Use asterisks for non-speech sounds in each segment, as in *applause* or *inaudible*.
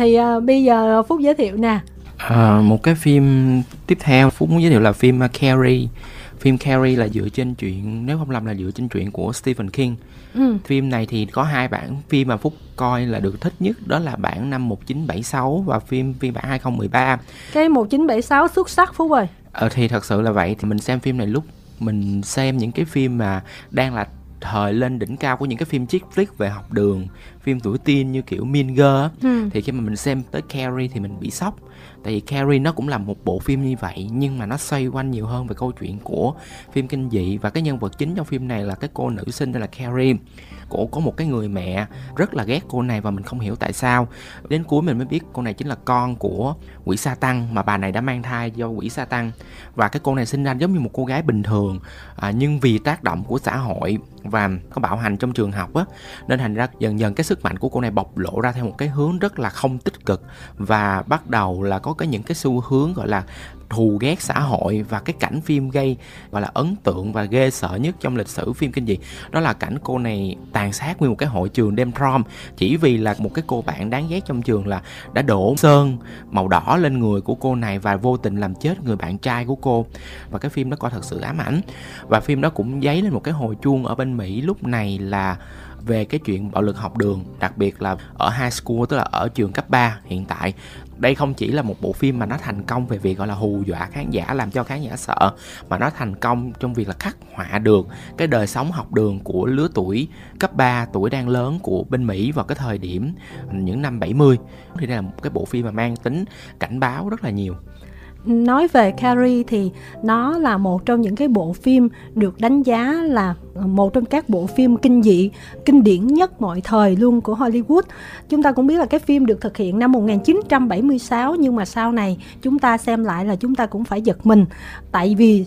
thì uh, bây giờ phúc giới thiệu nè. À, một cái phim tiếp theo phúc muốn giới thiệu là phim Carrie. Phim Carrie là dựa trên chuyện nếu không lầm là dựa trên chuyện của Stephen King. Ừ. phim này thì có hai bản phim mà phúc coi là được thích nhất đó là bản năm 1976 và phim phiên bản 2013 cái 1976 xuất sắc phúc ơi. Ờ thì thật sự là vậy thì mình xem phim này lúc mình xem những cái phim mà đang là thời lên đỉnh cao của những cái phim chick flick về học đường phim tuổi teen như kiểu Mean Girl ừ. thì khi mà mình xem tới Carrie thì mình bị sốc. Tại vì Carrie nó cũng là một bộ phim như vậy nhưng mà nó xoay quanh nhiều hơn về câu chuyện của phim kinh dị. Và cái nhân vật chính trong phim này là cái cô nữ sinh tên là Carrie. Cổ có một cái người mẹ rất là ghét cô này và mình không hiểu tại sao. Đến cuối mình mới biết cô này chính là con của quỷ sa tăng mà bà này đã mang thai do quỷ sa tăng. Và cái cô này sinh ra giống như một cô gái bình thường à, nhưng vì tác động của xã hội và có bạo hành trong trường học á. Nên thành ra dần dần cái sức mạnh của cô này bộc lộ ra theo một cái hướng rất là không tích cực và bắt đầu là có cái những cái xu hướng, gọi là thù ghét xã hội và cái cảnh phim gây, gọi là, ấn tượng và ghê sợ nhất trong lịch sử phim kinh dị, đó là cảnh cô này tàn sát nguyên một cái hội trường đêm prom chỉ vì là một cái cô bạn đáng ghét trong trường là đã đổ sơn màu đỏ lên người của cô này và vô tình làm chết người bạn trai của cô. Và cái phim đó có thật sự ám ảnh. Và phim đó cũng dấy lên một cái hồi chuông ở bên Mỹ lúc này là về cái chuyện bạo lực học đường, đặc biệt là ở high school, tức là ở trường cấp 3 hiện tại đây không chỉ là một bộ phim mà nó thành công về việc, gọi là, hù dọa khán giả, làm cho khán giả sợ, mà nó thành công trong việc là khắc họa được cái đời sống học đường của lứa tuổi cấp 3 tuổi đang lớn của bên Mỹ vào cái thời điểm ừ, những năm 70 thì đây là một cái bộ phim mà mang tính cảnh báo rất là nhiều nói về Carrie thì nó là một trong những cái bộ phim được đánh giá là ờ, một trong các bộ phim kinh dị, kinh điển nhất mọi thời luôn của Hollywood. Chúng ta cũng biết là cái phim được thực hiện năm 1976 nhưng mà sau này chúng ta xem lại là chúng ta cũng phải giật mình tại vì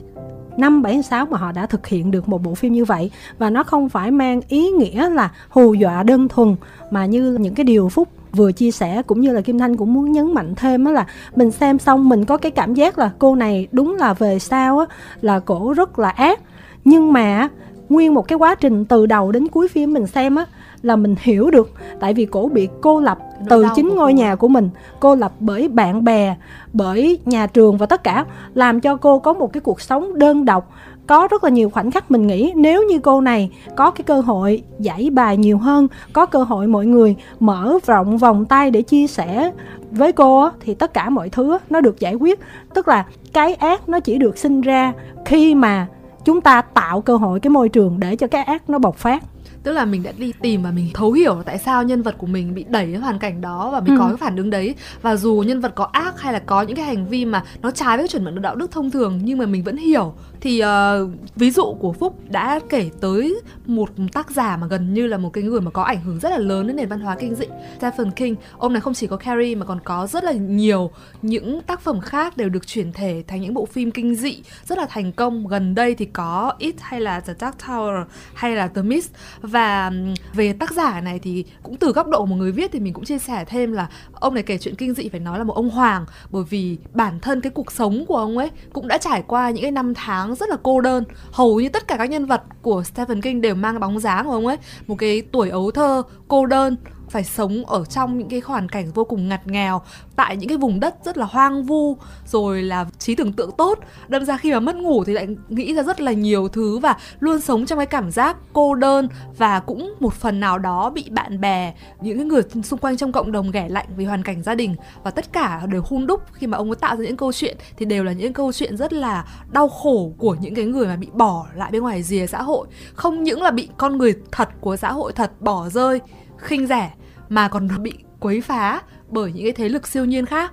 năm 76 mà họ đã thực hiện được một bộ phim như vậy và nó không phải mang ý nghĩa là hù dọa đơn thuần, mà như những cái điều phúc vừa chia sẻ cũng như là Kim Thanh cũng muốn nhấn mạnh thêm á là mình xem xong mình có cái cảm giác là cô này đúng là về sau á là cổ rất là ác. Nhưng mà nguyên một cái quá trình từ đầu đến cuối phim mình xem á là mình hiểu được tại vì cổ bị cô lập từ chính ngôi nhà của mình cô lập bởi bạn bè bởi nhà trường và tất cả làm cho cô có một cái cuộc sống đơn độc có rất là nhiều khoảnh khắc mình nghĩ, nếu như cô này có cái cơ hội giải bài nhiều hơn, có cơ hội mọi người mở rộng vòng tay để chia sẻ với cô thì tất cả mọi thứ nó được giải quyết. Tức là cái ác nó chỉ được sinh ra khi mà chúng ta tạo cơ hội cái môi trường để cho cái ác nó bộc phát tức là mình đã đi tìm và mình thấu hiểu tại sao nhân vật của mình bị đẩy đến hoàn cảnh đó và mình ừ. có cái phản ứng đấy. Và dù nhân vật có ác hay là có những cái hành vi mà nó trái với chuẩn mực đạo đức thông thường nhưng mà mình vẫn hiểu thì uh, ví dụ của phúc đã kể tới một tác giả mà gần như là một cái người mà có ảnh hưởng rất là lớn đến nền văn hóa kinh dị Stephen King. Ông này không chỉ có Carrie mà còn có rất là nhiều những tác phẩm khác đều được chuyển thể thành những bộ phim kinh dị rất là thành công. Gần đây thì có It hay là The Dark Tower hay là The Mist và về tác giả này thì cũng từ góc độ một người viết thì mình cũng chia sẻ thêm là ông này kể chuyện kinh dị, phải nói là một ông hoàng. Bởi vì bản thân cái cuộc sống của ông ấy cũng đã trải qua những cái năm tháng rất là cô đơn. Hầu như tất cả các nhân vật của Stephen King đều mang bóng dáng của ông ấy. Một cái tuổi ấu thơ, cô đơn phải sống ở trong những cái hoàn cảnh vô cùng ngặt nghèo, tại những cái vùng đất rất là hoang vu, rồi là trí tưởng tượng tốt. Đâm ra khi mà mất ngủ thì lại nghĩ ra rất là nhiều thứ và luôn sống trong cái cảm giác cô đơn và cũng một phần nào đó bị bạn bè, những cái người xung quanh trong cộng đồng ghẻ lạnh vì hoàn cảnh gia đình. Và tất cả đều hun đúc khi mà ông ấy tạo ra những câu chuyện thì đều là những câu chuyện rất là đau khổ của những cái người mà bị bỏ lại bên ngoài rìa xã hội. Không những là bị con người thật của xã hội thật bỏ rơi, khinh rẻ mà còn bị quấy phá bởi những cái thế lực siêu nhiên khác.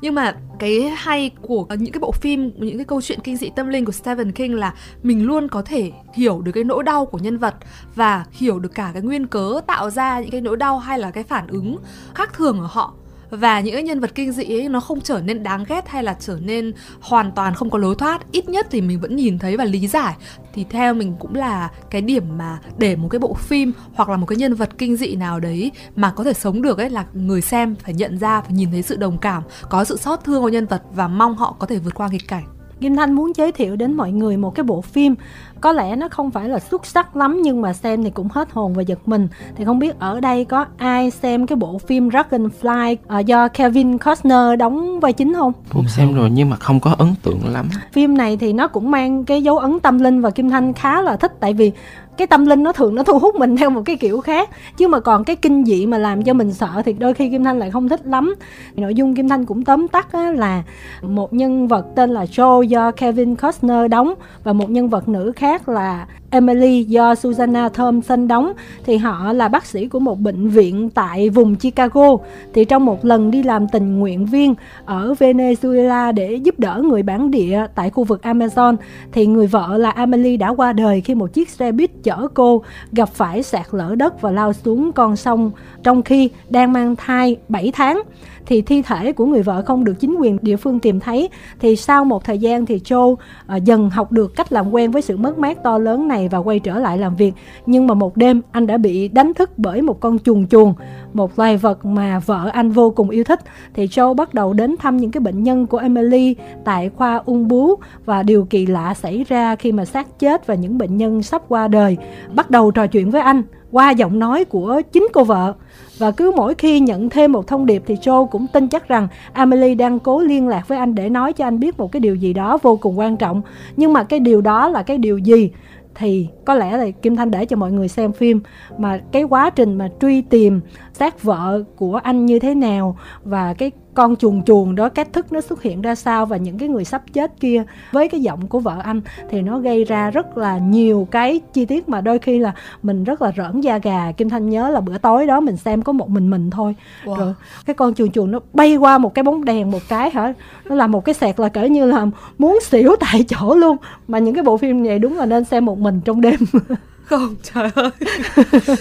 Nhưng mà cái hay của những cái bộ phim, những cái câu chuyện kinh dị tâm linh của Stephen King là mình luôn có thể hiểu được cái nỗi đau của nhân vật và hiểu được cả cái nguyên cớ tạo ra những cái nỗi đau hay là cái phản ứng khác thường ở họ và những nhân vật kinh dị ấy, nó không trở nên đáng ghét hay là trở nên hoàn toàn không có lối thoát. Ít nhất thì mình vẫn nhìn thấy và lý giải. Thì theo mình cũng là cái điểm mà để một cái bộ phim hoặc là một cái nhân vật kinh dị nào đấy mà có thể sống được ấy là người xem phải nhận ra, phải nhìn thấy sự đồng cảm, có sự xót thương của nhân vật và mong họ có thể vượt qua nghịch cảnh. Kim Thanh muốn giới thiệu đến mọi người một cái bộ phim có lẽ nó không phải là xuất sắc lắm nhưng mà xem thì cũng hết hồn và giật mình thì không biết ở đây có ai xem cái bộ phim Dragonfly uh, do Kevin Costner đóng vai chính không? Phúc xem rồi nhưng mà không có ấn tượng lắm. Phim này thì nó cũng mang cái dấu ấn tâm linh và Kim Thanh khá là thích tại vì cái tâm linh nó thường nó thu hút mình *laughs* theo một cái kiểu khác chứ mà còn cái kinh dị mà làm cho mình sợ thì đôi khi kim thanh lại không thích lắm nội dung kim thanh cũng tóm tắt là một nhân vật tên là Joe do Kevin Costner đóng và một nhân vật nữ khác là Emily do Susanna Thompson đóng thì họ là bác sĩ của một bệnh viện tại vùng Chicago. Thì trong một lần đi làm tình nguyện viên ở Venezuela để giúp đỡ người bản địa tại khu vực Amazon thì người vợ là Emily đã qua đời khi một chiếc xe buýt chở cô gặp phải sạt lở đất và lao xuống con sông trong khi đang mang thai 7 tháng. Thì thi thể của người vợ không được chính quyền địa phương tìm thấy. Thì sau một thời gian thì Joe uh, dần học được cách làm quen với sự mất mát to lớn này và quay trở lại làm việc. Nhưng mà một đêm, anh đã bị đánh thức bởi một con chuồn chuồn một loài vật mà vợ anh vô cùng yêu thích. Thì Joe bắt đầu đến thăm những cái bệnh nhân của Emily tại khoa ung bướu và điều kỳ lạ xảy ra khi mà xác chết và những bệnh nhân sắp qua đời. Bắt đầu trò chuyện với anh, qua giọng nói của chính cô vợ. Và cứ mỗi khi nhận thêm một thông điệp thì Joe cũng tin chắc rằng Emily đang cố liên lạc với anh để nói cho anh biết một cái điều gì đó vô cùng quan trọng. Nhưng mà cái điều đó là cái điều gì? Thì có lẽ là Kim Thanh để cho mọi người xem phim mà cái quá trình mà truy tìm xác vợ của anh như thế nào và cái con chuồn chuồn đó cách thức nó xuất hiện ra sao và những cái người sắp chết kia với cái giọng của vợ anh thì nó gây ra rất là nhiều cái chi tiết mà đôi khi là mình rất là rỡn da gà. Kim thanh nhớ là bữa tối đó mình xem có một mình mình thôi. Wow. rồi cái con chuồn chuồn nó bay qua một cái bóng đèn một cái hả? Nó làm một cái sẹt là cỡ như là muốn xỉu tại chỗ luôn. Mà những cái bộ phim này đúng là nên xem một mình trong đêm *laughs* không trời ơi.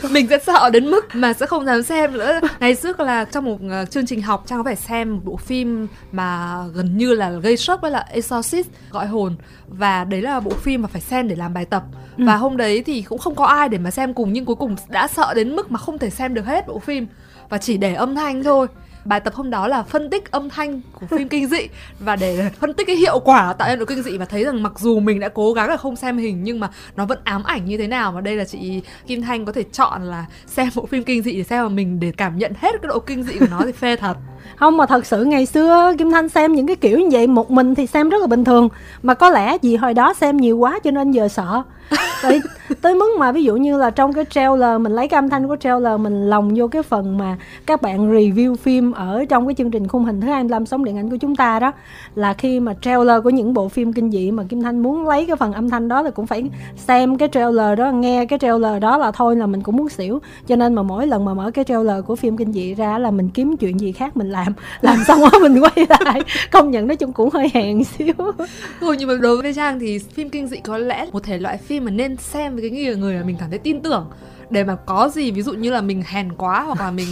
*laughs* Mình sẽ sợ đến mức mà sẽ không dám xem nữa. Ngày trước là trong một uh, chương trình học trang có phải xem một bộ phim mà gần như là gây sốc với là Exorcist gọi hồn. Và đấy là bộ phim mà phải xem để làm bài tập. Ừ. và hôm đấy thì cũng không có ai để mà xem cùng nhưng cuối cùng đã sợ đến mức mà không thể xem được hết bộ phim. Và chỉ để âm thanh thôi bài tập hôm đó là phân tích âm thanh của phim kinh dị. Và để phân tích cái hiệu quả tạo ra độ kinh dị và thấy rằng mặc dù mình đã cố gắng là không xem hình, nhưng mà nó vẫn ám ảnh như thế nào. Và đây là chị Kim Thanh có thể chọn là xem bộ phim kinh dị để xem mà mình để cảm nhận hết cái độ kinh dị của nó thì phê thật. Không, mà thật sự ngày xưa kim thanh xem những cái kiểu như vậy, một mình thì xem rất là bình thường. Mà có lẽ vì hồi đó xem nhiều quá cho nên giờ sợ tới tới mức mà ví dụ như là trong cái trailer, mình lấy cái âm thanh của trailer, mình lồng vô cái phần mà các bạn review phim ở trong cái chương trình khung hình thứ 25 sống điện ảnh của chúng ta đó, là khi mà trailer của những bộ phim kinh dị mà Kim Thanh muốn lấy cái phần âm thanh đó thì cũng phải xem cái trailer đó, nghe cái trailer đó là thôi là mình cũng muốn xỉu. Cho nên mà mỗi lần mà mở cái trailer của phim kinh dị ra là mình kiếm chuyện gì khác mình làm *laughs* làm xong đó mình quay lại. Công nhận nói chung cũng hơi hèn xíu. Thôi nhưng mà đối với Trang thì phim kinh dị có lẽ một thể loại phim mà nên xem với cái người người mà mình cảm thấy tin tưởng để mà có gì, ví dụ như là mình hèn quá hoặc là mình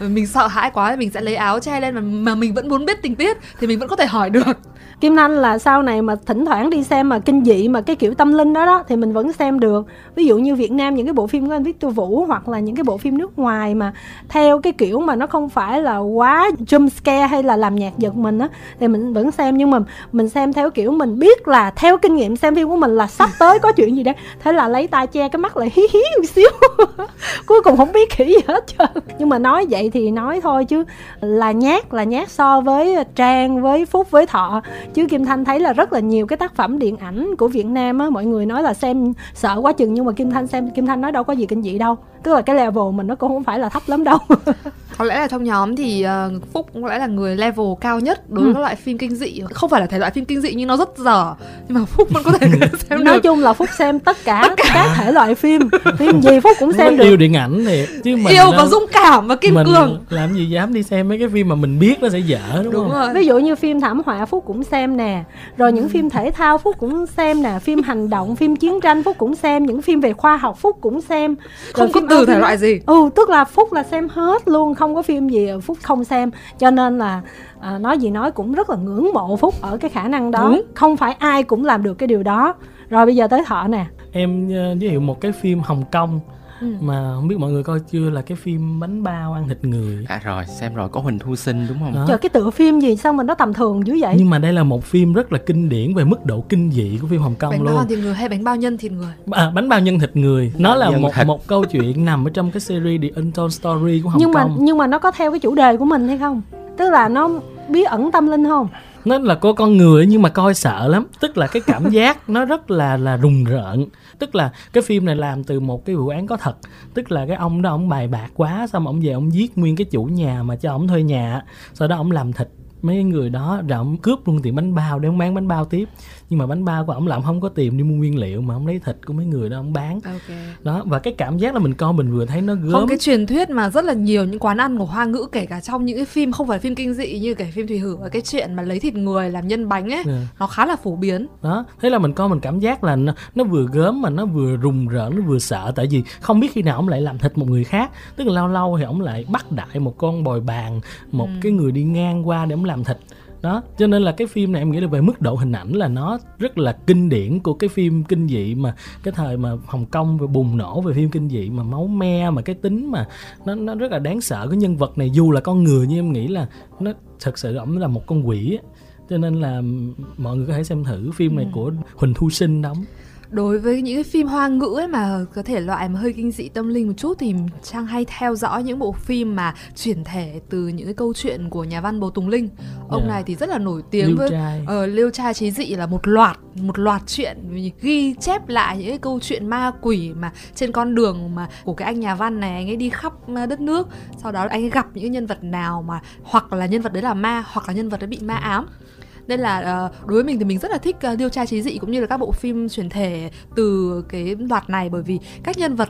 ờ, mình sợ hãi quá thì mình sẽ lấy áo che lên mà mà mình vẫn muốn biết tình tiết thì mình vẫn có thể hỏi được. Kim Anh, là sau này mà thỉnh thoảng đi xem mà kinh dị mà cái kiểu tâm linh đó đó thì mình vẫn xem được. Ví dụ như Việt Nam những cái bộ phim của anh Victor Vũ hoặc là những cái bộ phim nước ngoài mà theo cái kiểu mà nó không phải là quá jump scare hay là làm nhạc giật mình á, thì mình vẫn xem. Nhưng mà mình xem theo kiểu mình biết là theo kinh nghiệm xem phim của mình là sắp tới có chuyện gì đấy thế là lấy tay che cái mắt lại hí hí một xíu. *laughs* cuối cùng không biết khỉ gì hết trơn. Nhưng mà nói vậy thì nói thôi chứ là nhát là nhát so với trang, với phúc, với thọ. Chứ kim thanh thấy là rất là nhiều cái tác phẩm điện ảnh của việt nam á, mọi người nói là xem sợ quá chừng, nhưng mà kim thanh xem, kim thanh nói đâu có gì kinh dị đâu tức là cái level mình nó cũng không phải là thấp lắm đâu. *laughs* Có lẽ là trong nhóm thì uh, phúc cũng lẽ là người level cao nhất đối với ừ. các loại phim kinh dị. Không phải là thể loại phim kinh dị nhưng nó rất dở. Nhưng mà phúc vẫn có thể *laughs* xem nói chung là phúc xem tất cả, tất cả. các thể loại phim. Phim gì phúc cũng xem được. yêu điện ảnh thì chứ mình yêu và dũng cảm và kim mình cương làm gì dám đi xem mấy cái phim mà mình biết nó sẽ dở đúng, đúng không? rồi. ví dụ như phim thảm họa phúc cũng xem nè. Rồi những phim thể thao phúc cũng xem nè. Phim hành động phim chiến tranh phúc cũng xem. Những phim về khoa học phúc cũng xem. Rồi không có từ thể loại gì? Ừ tức là phúc là xem hết luôn không có phim gì phúc không xem. Cho nên là à, nói gì nói cũng rất là ngưỡng mộ phúc ở cái khả năng đó. Đúng. không phải ai cũng làm được cái điều đó. Rồi bây giờ tới thọ nè. Em uh, giới thiệu một cái phim hồng kông ừ. mà không biết mọi người coi chưa là cái phim bánh bao ăn thịt người? À rồi xem rồi có huỳnh thu sinh đúng không? Trời cái tựa phim gì sao mà nó tầm thường dữ vậy? Nhưng mà đây là một phim rất là kinh điển về mức độ kinh dị của phim hồng kông bánh luôn. Bánh bao thịt người hay bánh bao nhân thịt người? À, bánh bao nhân thịt người. Nó là một thịt. một câu chuyện *laughs* nằm ở trong cái series The Untold Story của hồng nhưng kông. mà nhưng mà nó có theo cái chủ đề của mình hay không? Tức là nó bí ẩn tâm linh không nó là có con người nhưng mà coi sợ lắm. Tức là cái cảm giác *laughs* nó rất là là rùng rợn. Tức là cái phim này làm từ một cái vụ án có thật. Tức là cái ông đó, ông bài bạc quá, xong ông về ông giết nguyên cái chủ nhà mà cho ông thuê nhà sau đó ông làm thịt mấy người đó rồi ông cướp luôn tiệm bánh bao để ông bán bánh bao tiếp nhưng mà bánh bao của ông làm không có tiền đi mua nguyên liệu mà ông lấy thịt của mấy người đó ông bán okay. đó và cái cảm giác là mình coi mình vừa thấy nó gớm không cái truyền thuyết mà rất là nhiều những quán ăn của hoa ngữ kể cả trong những cái phim không phải phim kinh dị như cái phim thủy hử và cái chuyện mà lấy thịt người làm nhân bánh ấy yeah. Dạ. nó khá là phổ biến đó thế là mình coi mình cảm giác là nó, nó vừa gớm mà nó vừa rùng rợn nó vừa sợ tại vì không biết khi nào ông lại làm thịt một người khác tức là lâu lâu thì ông lại bắt đại một con bồi bàn một ừ. cái người đi ngang qua để ông làm thịt đó cho nên là cái phim này em nghĩ là về mức độ hình ảnh là nó rất là kinh điển của cái phim kinh dị mà cái thời mà hồng kông về bùng nổ về phim kinh dị mà máu me mà cái tính mà nó nó rất là đáng sợ cái nhân vật này dù là con người nhưng em nghĩ là nó thật sự ổng là một con quỷ ấy. cho nên là mọi người có thể xem thử phim này ừ. của huỳnh thu sinh đóng đối với những cái phim hoa ngữ ấy mà có thể loại mà hơi kinh dị tâm linh một chút thì trang hay theo dõi những bộ phim mà chuyển thể từ những cái câu chuyện của nhà văn bồ tùng linh ông yeah. Dạ. này thì rất là nổi tiếng liêu với trai. Uh, liêu trai chế dị là một loạt một loạt chuyện ghi chép lại những cái câu chuyện ma quỷ mà trên con đường mà của cái anh nhà văn này anh ấy đi khắp ờ, đất nước sau đó anh ấy gặp những nhân vật nào mà hoặc là nhân vật đấy là ma hoặc là nhân vật đấy bị ma ám nên là uh, đối với mình thì mình rất là thích uh, điều tra trí dị cũng như là các bộ phim chuyển thể từ cái loạt này bởi vì các nhân vật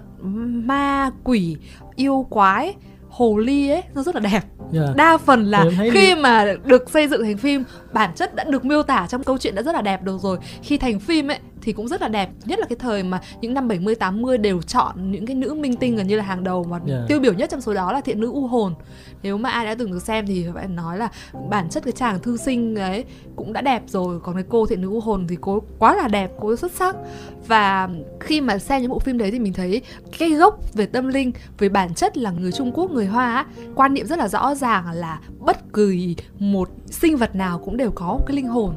ma quỷ yêu quái hồ ly ấy nó rất là đẹp yeah. Dạ. đa phần là khi đi. mà được xây dựng thành phim bản chất đã được miêu tả trong câu chuyện đã rất là đẹp được rồi khi thành phim ấy thì cũng rất là đẹp nhất là cái thời mà những năm 70 80 đều chọn những cái nữ minh tinh gần như là hàng đầu mà yeah. Dạ. tiêu biểu nhất trong số đó là thiện nữ u hồn nếu mà ai đã từng được xem thì phải nói là bản chất cái chàng thư sinh ấy cũng đã đẹp rồi còn cái cô thiện nữ u hồn thì cô quá là đẹp cô xuất sắc và khi mà xem những bộ phim đấy thì mình thấy cái gốc về tâm linh về bản chất là người Trung Quốc người Hoa quan niệm rất là rõ ràng là bất kỳ một sinh vật nào cũng đều có một cái linh hồn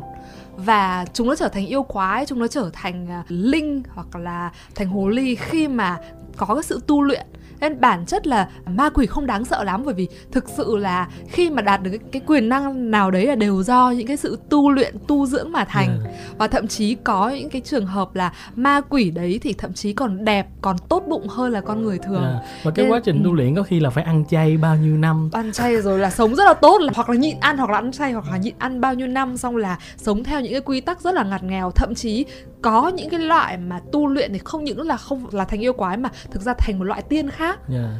và chúng nó trở thành yêu quái, chúng nó trở thành à, linh hoặc là thành hồ ly khi mà có cái sự tu luyện nên bản chất là ma quỷ không đáng sợ lắm bởi vì thực sự là khi mà đạt được cái, cái quyền năng nào đấy là đều do những cái sự tu luyện tu dưỡng mà thành yeah. Dạ. và thậm chí có những cái trường hợp là ma quỷ đấy thì thậm chí còn đẹp còn tốt bụng hơn là con người thường yeah. Dạ. và cái Nên, quá trình tu ừ. luyện có khi là phải ăn chay bao nhiêu năm ăn chay rồi là sống rất là tốt là hoặc là nhịn ăn hoặc là ăn chay hoặc là nhịn ăn bao nhiêu năm xong là sống theo những cái quy tắc rất là ngặt nghèo thậm chí có những cái loại mà tu luyện thì không những là không là thành yêu quái mà thực ra thành một loại tiên khác yeah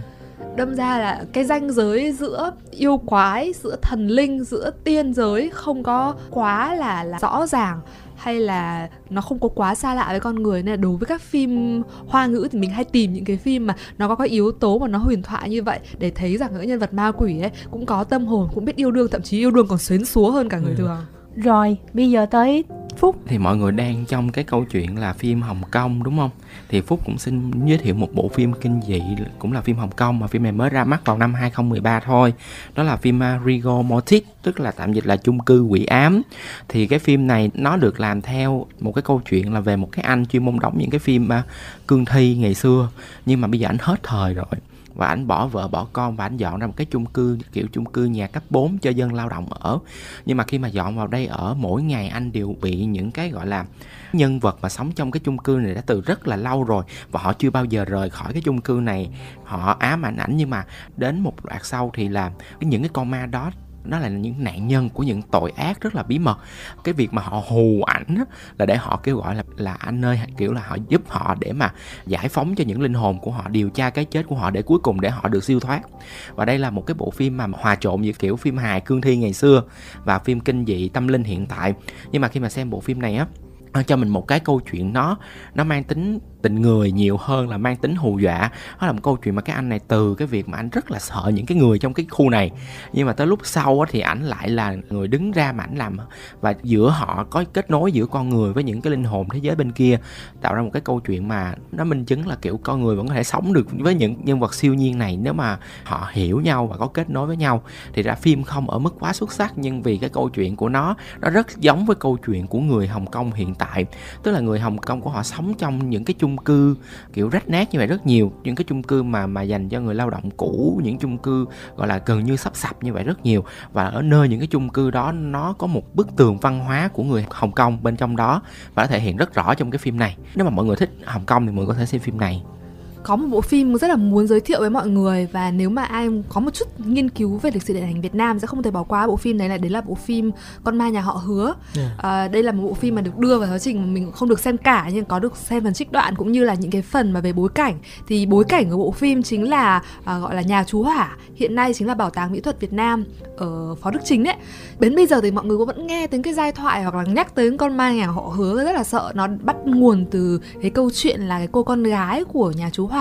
đâm ra là cái ranh giới giữa yêu quái giữa thần linh giữa tiên giới không có quá là, là rõ ràng hay là nó không có quá xa lạ với con người. Nên là đối với các phim hoa ngữ thì mình hay tìm những cái phim mà nó có các yếu tố mà nó huyền thoại như vậy để thấy rằng những nhân vật ma quỷ ấy cũng có tâm hồn cũng biết yêu đương thậm chí yêu đương còn xuyến xúa hơn cả người ừ. thường. Rồi bây giờ tới Phúc thì mọi người đang trong cái câu chuyện là phim Hồng Kông đúng không? Thì Phúc cũng xin giới thiệu một bộ phim kinh dị cũng là phim Hồng Kông mà phim này mới ra mắt vào năm 2013 thôi. Đó là phim à, uh, Rigo Mortis tức là tạm dịch là chung cư quỷ ám. Thì cái phim này nó được làm theo một cái câu chuyện là về một cái anh chuyên môn đóng những cái phim à, cương thi ngày xưa nhưng mà bây giờ anh hết thời rồi và anh bỏ vợ, bỏ con và anh dọn ra một cái chung cư, kiểu chung cư nhà cấp 4 cho dân lao động ở. Nhưng mà khi mà dọn vào đây ở, mỗi ngày anh đều bị những cái gọi là nhân vật mà sống trong cái chung cư này đã từ rất là lâu rồi và họ chưa bao giờ rời khỏi cái chung cư này. Họ ám ảnh ảnh nhưng mà đến một đoạn sau thì là những cái con ma đó nó là những nạn nhân của những tội ác rất là bí mật. Cái việc mà họ hù ảnh á, là để họ kêu gọi là là anh ơi, kiểu là họ giúp họ để mà giải phóng cho những linh hồn của họ, điều tra cái chết của họ để cuối cùng để họ được siêu thoát. Và đây là một cái bộ phim mà hòa trộn giữa kiểu phim hài cương thi ngày xưa và phim kinh dị tâm linh hiện tại. Nhưng mà khi mà xem bộ phim này á, cho mình một cái câu chuyện nó nó mang tính tình người nhiều hơn là mang tính hù dọa. Đó là một câu chuyện mà cái anh này từ cái việc mà anh rất là sợ những cái người trong cái khu này. Nhưng mà tới lúc sau thì ảnh lại là người đứng ra mà ảnh làm và giữa họ có kết nối giữa con người với những cái linh hồn thế giới bên kia, tạo ra một cái câu chuyện mà nó minh chứng là kiểu con người vẫn có thể sống được với những nhân vật siêu nhiên này nếu mà họ hiểu nhau và có kết nối với nhau. Thì ra phim không ở mức quá xuất sắc nhưng vì cái câu chuyện của nó nó rất giống với câu chuyện của người Hồng Kông hiện tại. Tức là người Hồng Kông của họ sống trong những cái chung chung cư, kiểu rách nát như vậy rất nhiều. Những cái chung cư mà mà dành cho người lao động cũ, những chung cư gọi là gần như sắp sập như vậy rất nhiều. Và ở nơi những cái chung cư đó, nó có một bức tường văn hóa của người Hồng Kông bên trong đó và nó thể hiện rất rõ trong cái phim này. Nếu mà mọi người thích Hồng Kông thì mọi người có thể xem phim này có một bộ phim rất là muốn giới thiệu với mọi người và nếu mà ai có một chút nghiên cứu về lịch sử điện ảnh Việt Nam sẽ không thể bỏ qua bộ phim này là đấy là bộ phim Con ma nhà họ Hứa. Yeah. À, đây là một bộ phim mà được đưa vào giáo trình mà mình không được xem cả nhưng có được xem phần trích đoạn cũng như là những cái phần mà về bối cảnh. Thì bối cảnh của bộ phim chính là à, gọi là nhà chú hỏa, hiện nay chính là bảo tàng mỹ thuật Việt Nam ở Phó Đức Chính đấy. Đến bây giờ thì mọi người cũng vẫn nghe đến cái giai thoại hoặc là nhắc tới con ma nhà họ Hứa rất là sợ nó bắt nguồn từ cái câu chuyện là cái cô con gái của nhà chú hỏa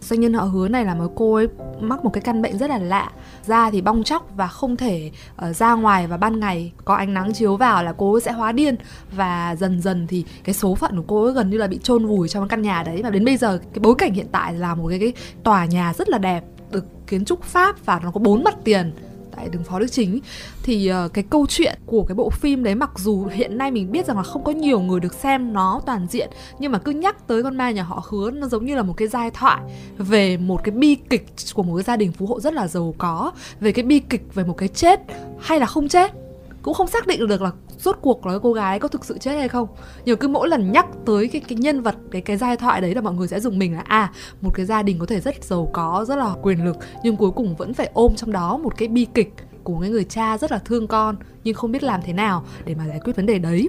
doanh nhân họ hứa này là một cô ấy mắc một cái căn bệnh rất là lạ. Da thì bong chóc và không thể uh, ra ngoài và ban ngày có ánh nắng chiếu vào là cô ấy sẽ hóa điên. Và dần dần thì cái số phận của cô ấy gần như là bị chôn vùi trong căn nhà đấy. Và đến bây giờ cái bối cảnh hiện tại là một cái, cái tòa nhà rất là đẹp được kiến trúc pháp và nó có bốn mặt tiền tại đường phó đức chính. Thì uh, cái câu chuyện của cái bộ phim đấy mặc dù hiện nay mình biết rằng là không có nhiều người được xem nó toàn diện nhưng mà cứ nhắc tới con ma nhà họ hứa nó giống như là một cái giai thoại về một cái bi kịch của một cái gia đình phú hộ rất là giàu có về cái bi kịch về một cái chết hay là không chết cũng không xác định được là rốt cuộc là cô gái có thực sự chết hay không. Nhiều cứ mỗi lần nhắc tới cái cái nhân vật, cái cái giai thoại đấy là mọi người sẽ dùng mình là à một cái gia đình có thể rất giàu có, rất là quyền lực, nhưng cuối cùng vẫn phải ôm trong đó một cái bi kịch của cái người cha rất là thương con, nhưng không biết làm thế nào để mà giải quyết vấn đề đấy.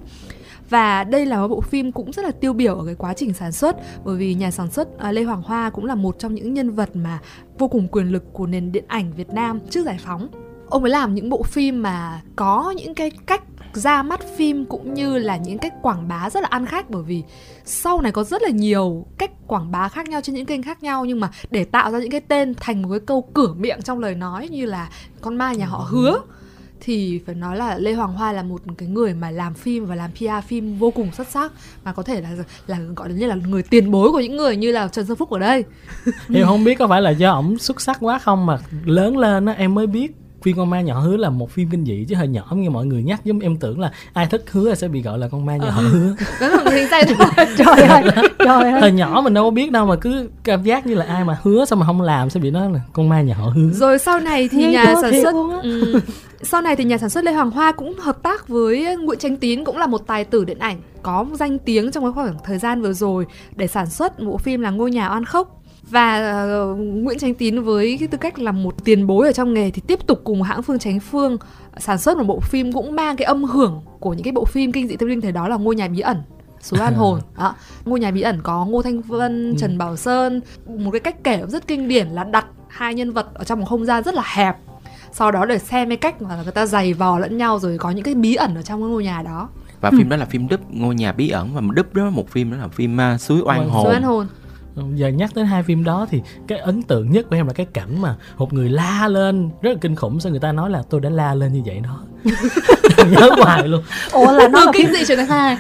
Và đây là một bộ phim cũng rất là tiêu biểu ở cái quá trình sản xuất, bởi vì nhà sản xuất à, Lê Hoàng Hoa cũng là một trong những nhân vật mà vô cùng quyền lực của nền điện ảnh Việt Nam trước giải phóng ông ấy làm những bộ phim mà có những cái cách ra mắt phim cũng như là những cách quảng bá rất là ăn khách bởi vì sau này có rất là nhiều cách quảng bá khác nhau trên những kênh khác nhau nhưng mà để tạo ra những cái tên thành một cái câu cửa miệng trong lời nói như là con ma nhà họ hứa thì phải nói là Lê Hoàng Hoa là một cái người mà làm phim và làm PR phim vô cùng xuất sắc mà có thể là là gọi như là người tiền bối của những người như là Trần Xuân Phúc ở đây. em không biết có phải là do ổng xuất sắc quá không mà lớn lên á em mới biết phim con ma nhỏ hứa là một phim kinh dị chứ hơi nhỏ như mọi người nhắc. Giống em tưởng là ai thích hứa sẽ bị gọi là con ma nhỏ ờ. hứa. Đó là sai thôi trời ơi trời ơi. thời nhỏ mình đâu có biết đâu mà cứ cảm giác như là ai mà hứa sao mà không làm sẽ bị nói là con ma nhỏ hứa. Rồi sau này thì Nghe nhà sản xuất ừ, sau này thì nhà sản xuất Lê Hoàng Hoa cũng hợp tác với Nguyễn Chánh Tín cũng là một tài tử điện ảnh có danh tiếng trong cái khoảng thời gian vừa rồi để sản xuất bộ phim là ngôi nhà oan khốc và uh, Nguyễn Chánh Tín với cái tư cách là một tiền bối ở trong nghề thì tiếp tục cùng hãng Phương Chánh Phương sản xuất một bộ phim cũng mang cái âm hưởng của những cái bộ phim kinh dị tâm linh thời đó là ngôi nhà bí ẩn suối an *laughs* hồn đó. ngôi nhà bí ẩn có ngô thanh vân ừ. trần bảo sơn một cái cách kể rất kinh điển là đặt hai nhân vật ở trong một không gian rất là hẹp sau đó để xem cái cách mà người ta giày vò lẫn nhau rồi có những cái bí ẩn ở trong cái ngôi nhà đó và ừ. phim đó là phim đúp ngôi nhà bí ẩn và đúp đó một phim đó là phim uh, suối oan hồn suối oan hồn giờ nhắc đến hai phim đó thì cái ấn tượng nhất của em là cái cảnh mà một người la lên rất là kinh khủng sao người ta nói là tôi đã la lên như vậy đó. *laughs* Nhớ hoài luôn. Ủa là nó là kinh dị chuyện thứ hai